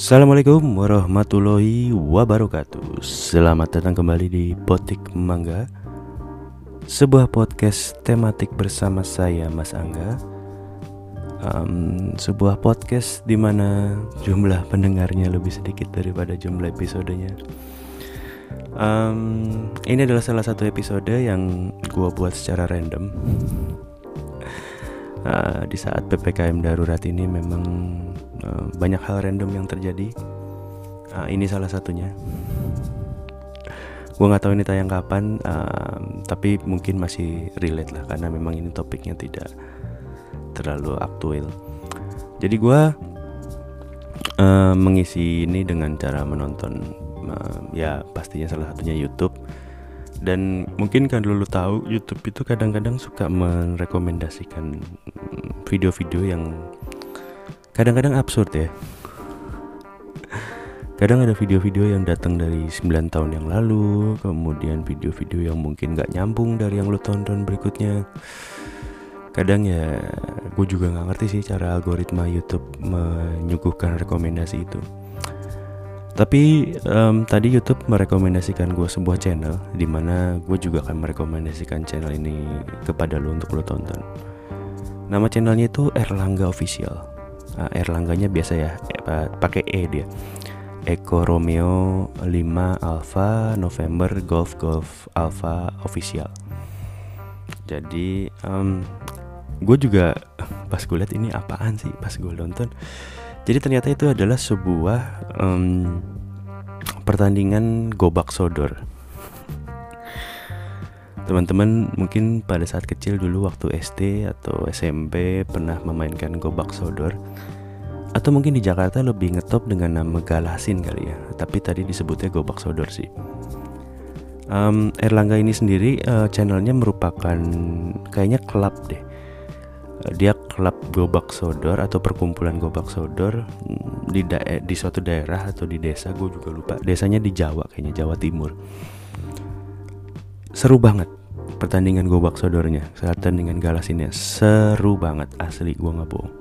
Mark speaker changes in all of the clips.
Speaker 1: Assalamualaikum warahmatullahi wabarakatuh. Selamat datang kembali di Potik Mangga Sebuah podcast tematik bersama saya Mas Angga. Um, Sebuah podcast di mana jumlah pendengarnya lebih sedikit daripada jumlah episodenya. Um, Ini adalah salah satu episode yang gua buat secara random uh, Di saat PPKM darurat ini memang Eh, banyak hal random yang terjadi. Uh, ini salah satunya. Gue nggak tahu ini tayang kapan uh, tapi mungkin masih relate lah karena memang ini topiknya tidak terlalu aktual jadi gue uh, mengisi ini dengan cara menonton uh, ya pastinya salah satunya YouTube dan mungkin kan dulu tahu YouTube itu kadang-kadang suka merekomendasikan mm, video-video yang kadang-kadang absurd ya. Kadang ada video-video yang datang dari 9 tahun yang lalu kemudian video-video yang mungkin gak nyambung dari yang lo tonton berikutnya. Kadang ya gue juga nggak ngerti sih cara algoritma YouTube menyuguhkan rekomendasi itu tapi um, tadi YouTube merekomendasikan gue sebuah channel di mana gue juga akan merekomendasikan channel ini kepada lo untuk lo tonton. Nama channelnya itu Erlangga Official. Uh, Erlangganya biasa ya uh, pakai E dia. Eko Romeo 5 Alpha November Golf Golf Alpha official. Jadi um, gue juga pas gue lihat ini apaan sih pas gue nonton jadi ternyata itu adalah sebuah um, pertandingan gobak sodor. Teman-teman mungkin pada saat kecil dulu waktu SD atau SMP pernah memainkan gobak sodor. Atau mungkin di Jakarta lebih ngetop dengan nama Galasin kali ya. Tapi tadi disebutnya gobak sodor sih. Um, Erlangga ini sendiri uh, channelnya merupakan kayaknya klub deh dia klub gobak sodor atau perkumpulan gobak sodor mm, di da di suatu daerah atau di desa gue juga lupa. Desanya di Jawa kayaknya Jawa Timur. Seru banget pertandingan gobak sodornya pertandingan galasinnya. Seru banget asli gue nggak bohong.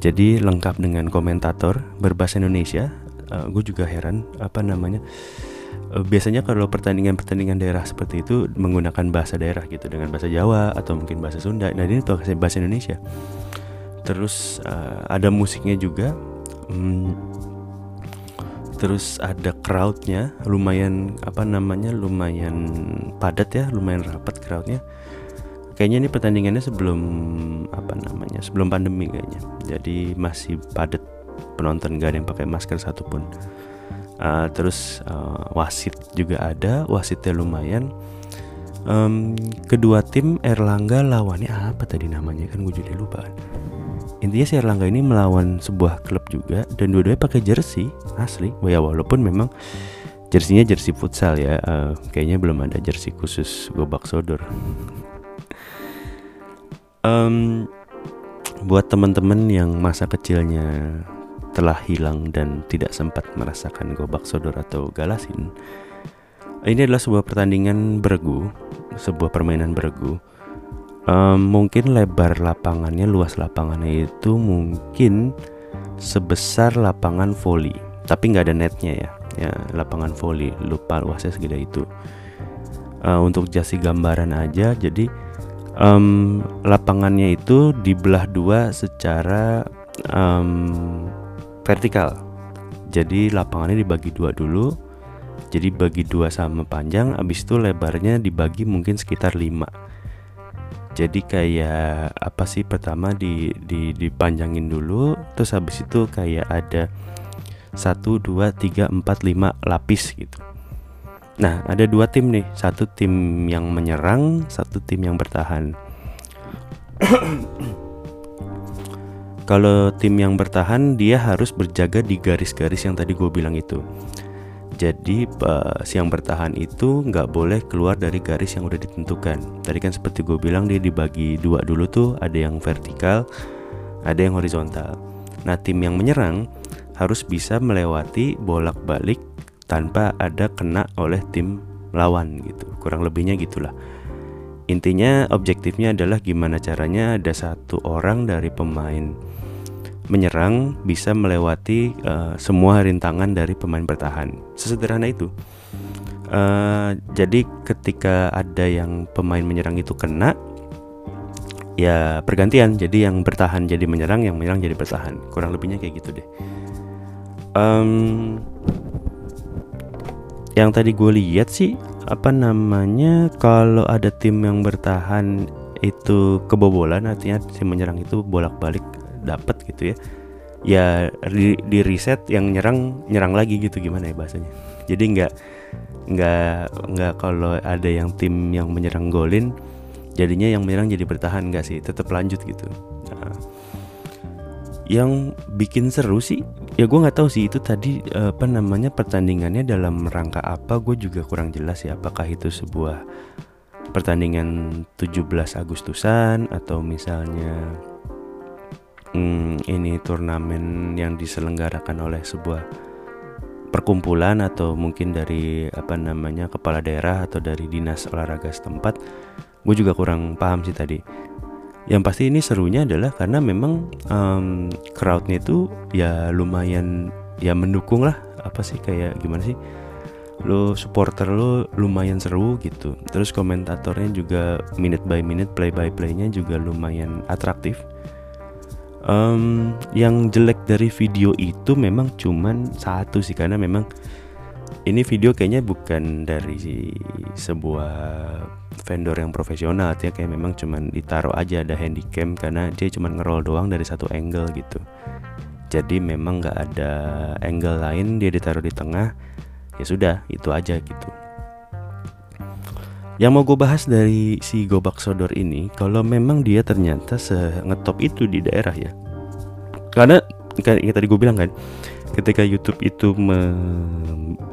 Speaker 1: Jadi lengkap dengan komentator berbahasa Indonesia. Uh, gue juga heran apa namanya biasanya kalau pertandingan-pertandingan daerah seperti itu menggunakan bahasa daerah gitu dengan bahasa Jawa atau mungkin bahasa Sunda. Nah ini pakai bahasa Indonesia. Terus uh, ada musiknya juga. Hmm, terus ada crowdnya. Lumayan apa namanya lumayan padat ya lumayan rapat crowdnya. Kayaknya ini pertandingannya sebelum apa namanya sebelum pandemi kayaknya. Jadi masih padat. Penonton gak ada yang pakai masker satupun uh, terus uh, wasit juga ada wasitnya lumayan. Um, kedua tim Erlangga lawannya apa tadi namanya? Kan gue jadi lupa kan. Intinya si Erlangga ini melawan sebuah klub juga dan dua-duanya pakai jersey asli. Ya walaupun memang jersinya jersey futsal ya uh, kayaknya belum ada jersey khusus gobak sodor um, buat teman-teman yang masa kecilnya telah hilang dan tidak sempat merasakan gobak sodor atau galasin ini adalah sebuah pertandingan beregu sebuah permainan beregu. Um, mungkin lebar lapangannya luas lapangannya itu mungkin sebesar lapangan volley tapi nggak ada netnya ya ya lapangan volley lupa luasnya segede itu. Uh, untuk jasi gambaran aja jadi um, lapangannya itu dibelah dua secara um, vertikal. Jadi lapangannya dibagi dua dulu. Jadi bagi dua sama panjang abis itu lebarnya dibagi mungkin sekitar 5 jadi kayak apa sih? Pertama di, di dipanjangin dulu terus habis itu kayak ada satu dua tiga empat lima lapis gitu. Nah ada dua tim nih. Satu tim yang menyerang satu tim yang bertahan kalau tim yang bertahan dia harus berjaga di garis-garis yang tadi gue bilang itu jadi uh, yang bertahan itu nggak boleh keluar dari garis yang udah ditentukan. Tadi kan seperti gue bilang dia dibagi dua dulu tuh, ada yang vertikal, ada yang horizontal. Nah tim yang menyerang harus bisa melewati bolak-balik tanpa ada kena oleh tim lawan gitu. Kurang lebihnya gitulah. Intinya objektifnya adalah gimana caranya ada satu orang dari pemain menyerang bisa melewati uh, semua rintangan dari pemain bertahan. Sesederhana itu. Uh, jadi ketika ada yang pemain menyerang itu kena, ya pergantian. Jadi yang bertahan jadi menyerang, yang menyerang jadi bertahan. Kurang lebihnya kayak gitu deh. Um, yang tadi gue lihat sih apa namanya kalau ada tim yang bertahan itu kebobolan artinya tim menyerang itu bolak-balik dapat gitu ya. Ya di, di reset yang nyerang nyerang lagi gitu gimana ya bahasanya. Jadi nggak nggak nggak kalau ada yang tim yang menyerang golin jadinya yang menyerang jadi bertahan nggak sih? Tetap lanjut gitu. Nah, yang bikin seru sih ya gue nggak tahu sih itu tadi apa namanya pertandingannya dalam rangka apa gue juga kurang jelas ya. Apakah itu sebuah pertandingan 17 Agustusan atau misalnya hmm, ini turnamen yang diselenggarakan oleh sebuah perkumpulan atau mungkin dari apa namanya kepala daerah atau dari dinas olahraga setempat. Gue juga kurang paham sih tadi. Yang pasti ini serunya adalah karena memang um, crowdnya itu ya lumayan ya mendukung lah. Apa sih kayak gimana sih? Lo supporter lo lumayan seru gitu. Terus komentatornya juga minute by minute play by playnya juga lumayan atraktif um, yang jelek dari video itu memang cuman satu sih karena memang ini video kayaknya bukan dari sebuah vendor yang profesional. Artinya kayak memang cuman ditaruh aja ada handycam karena dia cuman ngerol doang dari satu angle gitu. Jadi memang nggak ada angle lain dia ditaruh di tengah ya sudah itu aja gitu yang mau gue bahas dari si Gobak Sodor ini kalau memang dia ternyata ngetop itu di daerah ya. Karena kayak tadi gue bilang kan ketika YouTube itu me,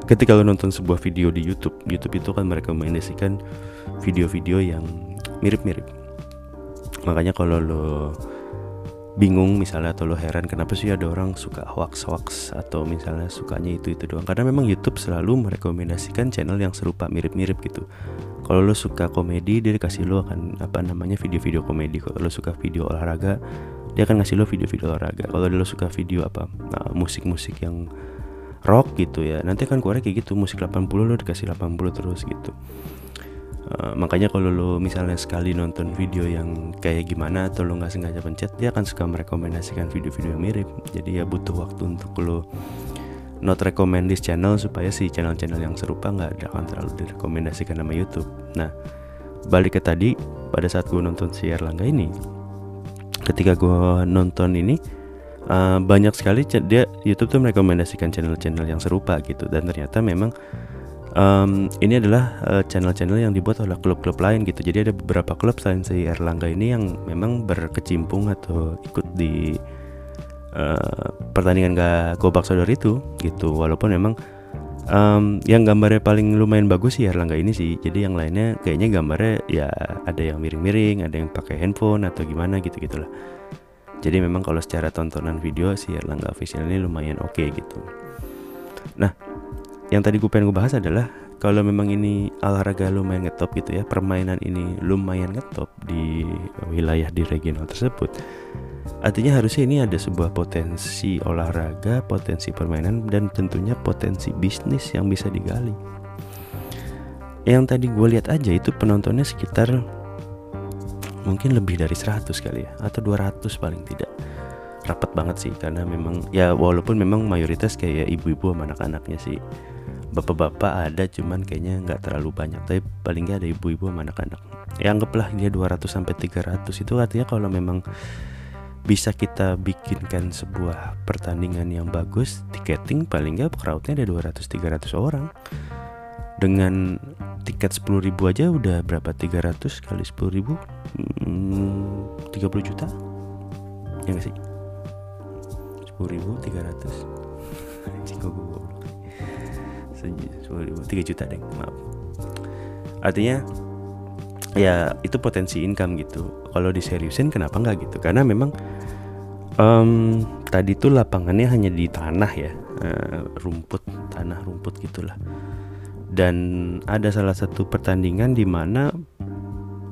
Speaker 1: ketika lo nonton sebuah video di YouTube YouTube itu kan merekomendasikan video-video yang mirip-mirip. Makanya kalau lo bingung misalnya atau lo heran kenapa sih ada orang suka hoax hoax atau misalnya sukanya itu itu doang. Karena memang YouTube selalu merekomendasikan channel yang serupa mirip-mirip gitu. Kalau lo suka komedi dia kasih lo akan apa namanya video-video komedi. Kalau lo suka video olahraga dia akan ngasih lo video-video olahraga. Kalau lo suka video apa nah, musik-musik yang rock gitu ya nanti kan keluar kayak gitu. Musik 80 lo dikasih 80 terus gitu Uh, makanya kalau lo misalnya sekali nonton video yang kayak gimana atau lo nggak sengaja pencet dia akan suka merekomendasikan video-video yang mirip. Jadi ya butuh waktu untuk lo not recommend this channel supaya si channel-channel yang serupa nggak akan terlalu direkomendasikan nama YouTube. Nah balik ke tadi pada saat gue nonton si Erlangga ini ketika gue nonton ini uh, banyak sekali dia YouTube tuh merekomendasikan channel-channel yang serupa gitu. Dan ternyata memang um, ini adalah eh, channel-channel uh, yang dibuat oleh klub-klub lain gitu. Jadi ada beberapa klub selain si Erlangga ini yang memang berkecimpung atau ikut di uh, pertandingan gak gobak sodor itu gitu. Walaupun memang um, yang gambarnya paling lumayan bagus sih Erlangga ini sih. Jadi yang lainnya kayaknya gambarnya ya ada yang miring-miring, ada yang pakai handphone atau gimana gitu gitulah. Jadi memang kalau secara tontonan video si Erlangga official ini lumayan oke okay, gitu. Nah, yang tadi gue pengen gue bahas adalah kalau memang ini olahraga lumayan ngetop gitu ya permainan ini lumayan ngetop di wilayah di regional tersebut artinya harusnya ini ada sebuah potensi olahraga potensi permainan dan tentunya potensi bisnis yang bisa digali. Yang tadi gue lihat aja itu penontonnya sekitar mungkin lebih dari 100 kali ya atau 200 paling tidak. Rapat banget sih karena memang ya walaupun memang mayoritas kayak ibu-ibu sama anak-anaknya sih bapak-bapak ada cuman kayaknya nggak terlalu banyak. Tapi paling nggak ada ibu-ibu sama anak-anak. Ya anggaplah dia 200 sampai 300 itu artinya kalau memang bisa kita bikinkan sebuah pertandingan yang bagus tiketing paling nggak crowdnya ada 200-300 orang. Dengan tiket 10 ribu aja udah berapa? 300 kali 10 ribu? Hmm, 30 juta? Ya gak sih? 10 ribu 300 Anjing tiga juta deh maaf. Artinya ya itu potensi income gitu. Kalau diseriusin kenapa nggak gitu? Karena memang um, tadi tuh lapangannya hanya di tanah ya. Uh, rumput tanah rumput gitulah. Dan ada salah satu pertandingan di mana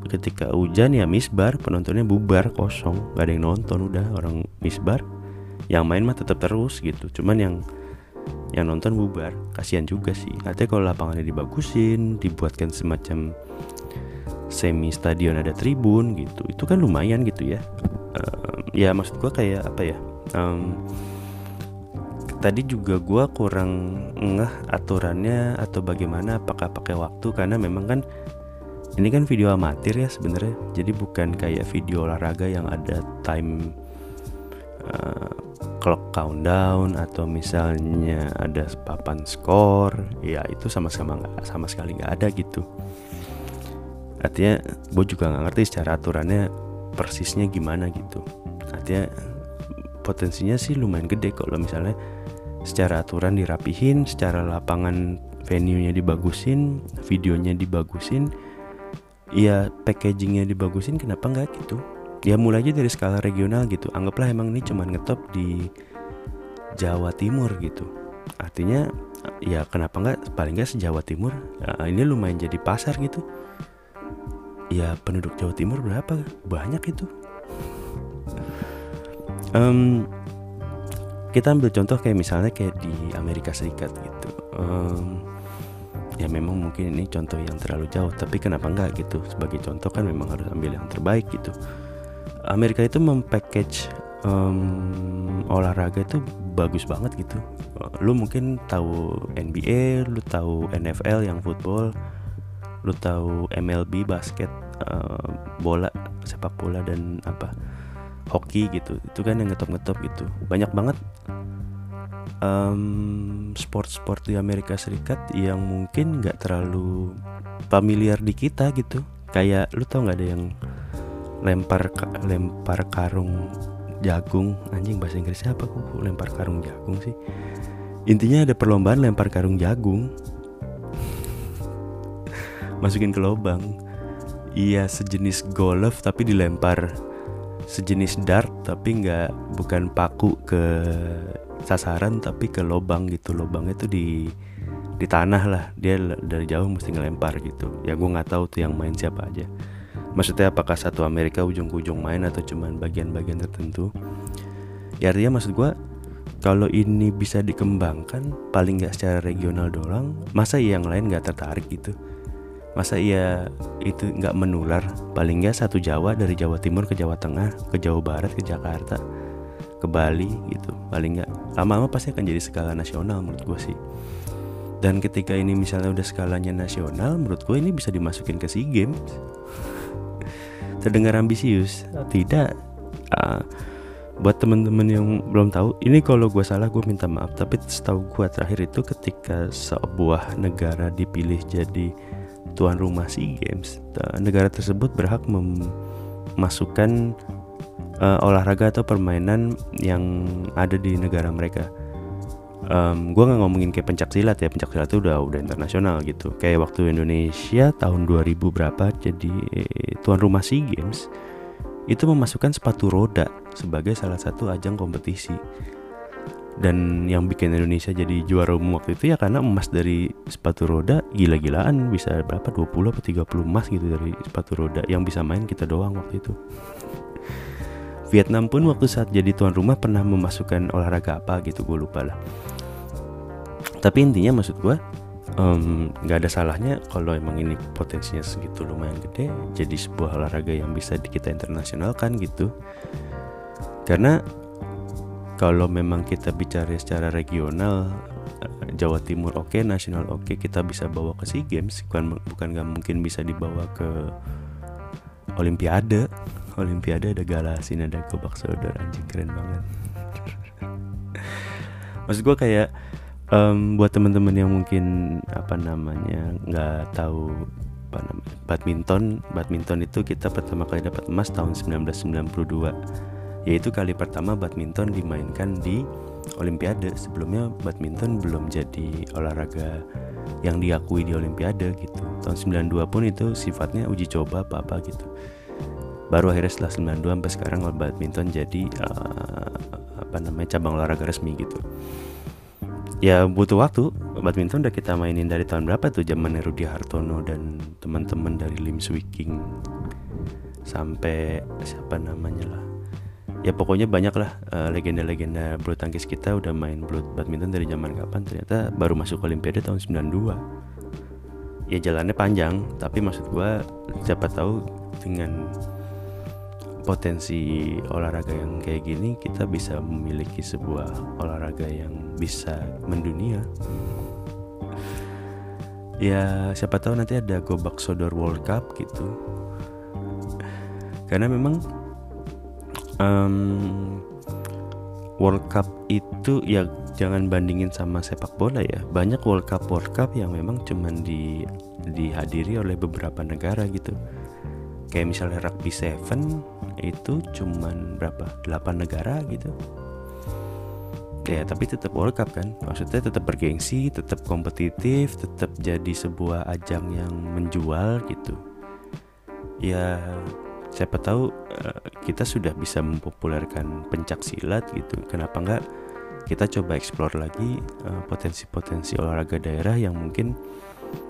Speaker 1: ketika hujan ya misbar penontonnya bubar kosong. Gak ada yang nonton udah. Orang misbar yang main mah tetap terus gitu. Cuman yang yang nonton bubar kasihan juga sih. Artinya kalau lapangannya dibagusin dibuatkan semacam semi stadion ada tribun gitu. Itu kan lumayan gitu ya. Uh, ya maksud gua kayak apa ya? Um, tadi juga gua kurang ngeh aturannya atau bagaimana apakah pakai waktu. Karena memang kan ini kan video amatir ya sebenarnya. Jadi bukan kayak video olahraga yang ada time uh, clock countdown atau misalnya ada papan skor ya itu sama sama nggak sama sekali nggak ada gitu. Artinya gue juga nggak ngerti secara aturannya persisnya gimana gitu. Artinya potensinya sih lumayan gede kalau misalnya secara aturan dirapihin secara lapangan venue-nya dibagusin videonya dibagusin ya packagingnya dibagusin kenapa nggak gitu ya mulai aja dari skala regional gitu. Anggaplah emang ini cuman ngetop di Jawa Timur gitu. Artinya ya kenapa nggak paling nggak sejawa Timur nah, ini lumayan jadi pasar gitu. Ya penduduk Jawa Timur berapa? Banyak itu. Um, kita ambil contoh kayak misalnya kayak di Amerika Serikat gitu. Um, ya memang mungkin ini contoh yang terlalu jauh tapi kenapa enggak gitu? Sebagai contoh kan memang harus ambil yang terbaik gitu Amerika itu mempackage um, olahraga itu bagus banget gitu. Lu mungkin tahu NBA lu tahu NFL yang football lu tahu MLB basket uh, bola sepak bola dan apa hoki gitu. Itu kan yang ngetop-ngetop gitu. Banyak banget um, sport-sport di Amerika Serikat yang mungkin nggak terlalu familiar di kita gitu. Kayak lu tau nggak ada yang lempar lempar karung jagung. Anjing bahasa Inggrisnya apa kok? Lempar karung jagung sih? Intinya ada perlombaan lempar karung jagung. Masukin ke lubang. Iya sejenis golf tapi dilempar. Sejenis dart tapi nggak bukan paku ke sasaran tapi ke lubang gitu. Lubangnya tuh di di tanah lah. Dia dari jauh mesti ngelempar gitu. Ya gue nggak tahu tuh yang main siapa aja maksudnya apakah satu Amerika ujung ke ujung main atau cuman bagian-bagian tertentu? Ya artinya maksud gue kalau ini bisa dikembangkan paling nggak secara regional doang masa yang lain nggak tertarik gitu? Masa iya itu nggak menular? Paling nggak satu Jawa dari Jawa Timur ke Jawa Tengah ke Jawa Barat ke Jakarta ke Bali gitu paling nggak. Lama-lama pasti akan jadi skala nasional menurut gue sih. Dan ketika ini misalnya udah skalanya nasional menurut gue ini bisa dimasukin ke SEA Games terdengar ambisius. Tidak. Uh, buat temen-temen yang belum tahu ini kalau gue salah gue minta maaf. Tapi setahu gue terakhir itu ketika sebuah negara dipilih jadi tuan rumah SEA Games negara tersebut berhak memasukkan uh, olahraga atau permainan yang ada di negara mereka. Um, gue nggak ngomongin kayak pencak silat ya pencak silat itu udah udah internasional gitu. Kayak waktu Indonesia tahun 2000 berapa jadi tuan rumah SEA Games itu memasukkan sepatu roda sebagai salah satu ajang kompetisi. Dan yang bikin Indonesia jadi juara umum waktu itu ya karena emas dari sepatu roda gila-gilaan bisa berapa 20 atau 30 emas gitu dari sepatu roda yang bisa main kita doang waktu itu. Vietnam pun waktu saat jadi tuan rumah pernah memasukkan olahraga apa gitu gue lupa lah tapi intinya maksud gue nggak um, ada salahnya kalau emang ini potensinya segitu lumayan gede jadi sebuah olahraga yang bisa kita internasionalkan gitu. Karena kalau memang kita bicara secara regional eh, Jawa Timur oke, okay, nasional oke, okay, kita bisa bawa ke SEA Games, bukan bukan nggak mungkin bisa dibawa ke Olimpiade. Olimpiade ada galasin ada gobak sodor anjing keren banget. Maksud gue kayak um, buat teman-teman yang mungkin apa namanya nggak tahu apa namanya badminton. Badminton itu kita pertama kali dapat emas tahun 1992 yaitu kali pertama badminton dimainkan di Olimpiade. Sebelumnya badminton belum jadi olahraga yang diakui di Olimpiade gitu. Tahun 92 pun itu sifatnya uji coba apa apa gitu. Baru akhirnya setelah 92 sampai sekarang badminton jadi uh, apa namanya cabang olahraga resmi gitu ya butuh waktu. Badminton udah kita mainin dari tahun berapa tuh? Zaman Rudi Hartono dan teman-teman dari Lim Swiking sampai siapa namanya lah. Ya pokoknya banyak lah uh, legenda-legenda bulu tangkis kita udah main bulu badminton dari zaman kapan? Ternyata baru masuk olimpiade tahun 92 ya jalannya panjang tapi maksud gua siapa tahu dengan potensi olahraga yang kayak gini kita bisa memiliki sebuah olahraga yang bisa mendunia. Ya siapa tahu nanti ada gobak sodor world cup gitu. Karena memang um, World Cup itu ya jangan bandingin sama sepak bola ya. Banyak World Cup World Cup yang memang cuman di dihadiri oleh beberapa negara gitu kayak misalnya rugby seven itu cuman berapa? 8 negara gitu. Ya tapi tetap World Cup kan? Maksudnya tetap bergengsi tetap kompetitif tetap jadi sebuah ajang yang menjual gitu. Ya siapa tahu uh, kita sudah bisa mempopulerkan pencak silat gitu. Kenapa enggak kita coba explore lagi uh, potensi-potensi olahraga daerah yang mungkin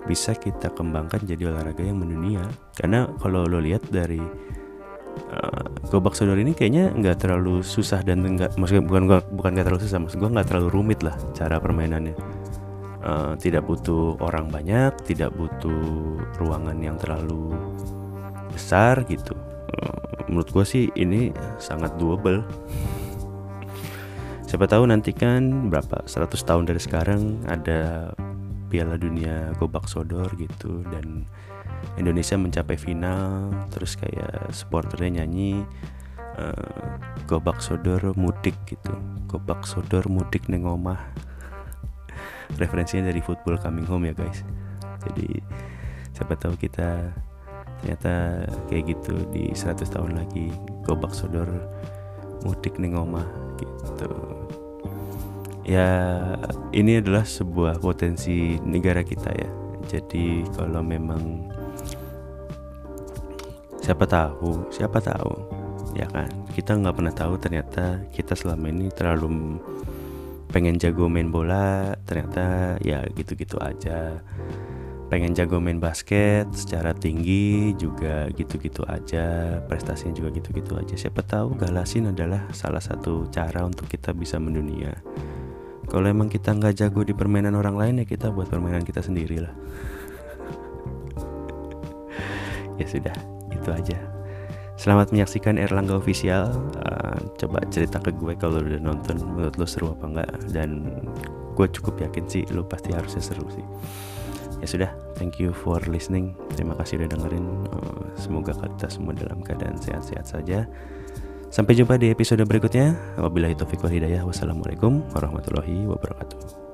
Speaker 1: bisa kita kembangkan jadi olahraga yang mendunia. Karena kalau lo lihat dari uh, gobak sodor ini kayaknya nggak terlalu susah dan enggak maksudnya bukan gua, bukan nggak terlalu susah maksud gue nggak terlalu rumit lah cara permainannya. Uh, tidak butuh orang banyak tidak butuh ruangan yang terlalu besar gitu. Menurut gue sih ini sangat doable. Siapa tahu nanti kan berapa 100 tahun dari sekarang ada Piala Dunia Gobak Sodor gitu. Dan Indonesia mencapai final terus kayak supporternya nyanyi uh, Gobak Sodor mudik gitu. Gobak Sodor mudik neng omah. Referensinya dari football coming home ya guys. Jadi siapa tahu kita ternyata kayak gitu di 100 tahun lagi gobak sodor mudik nih ngomah gitu ya ini adalah sebuah potensi negara kita ya. Jadi kalau memang siapa tahu siapa tahu ya kan? Kita nggak pernah tahu ternyata kita selama ini terlalu pengen jago main bola ternyata ya gitu-gitu aja. Pengen jago main basket secara tinggi juga gitu-gitu aja prestasinya juga gitu-gitu aja. Siapa tahu galasin adalah salah satu cara untuk kita bisa mendunia kalau emang kita nggak jago di permainan orang lain ya kita buat permainan kita sendiri lah. Ya sudah itu aja. Selamat menyaksikan Erlangga Official. Uh, Coba cerita ke gue kalau udah nonton Menurut lo seru apa enggak Dan gue cukup yakin sih Lo pasti harusnya seru sih. Ya sudah thank you for listening. Terima kasih udah dengerin. Uh, semoga kita semua dalam keadaan sehat-sehat saja sampai jumpa di episode berikutnya. Wabillahi taufiq wal hidayah. Wassalamualaikum warahmatullahi wabarakatuh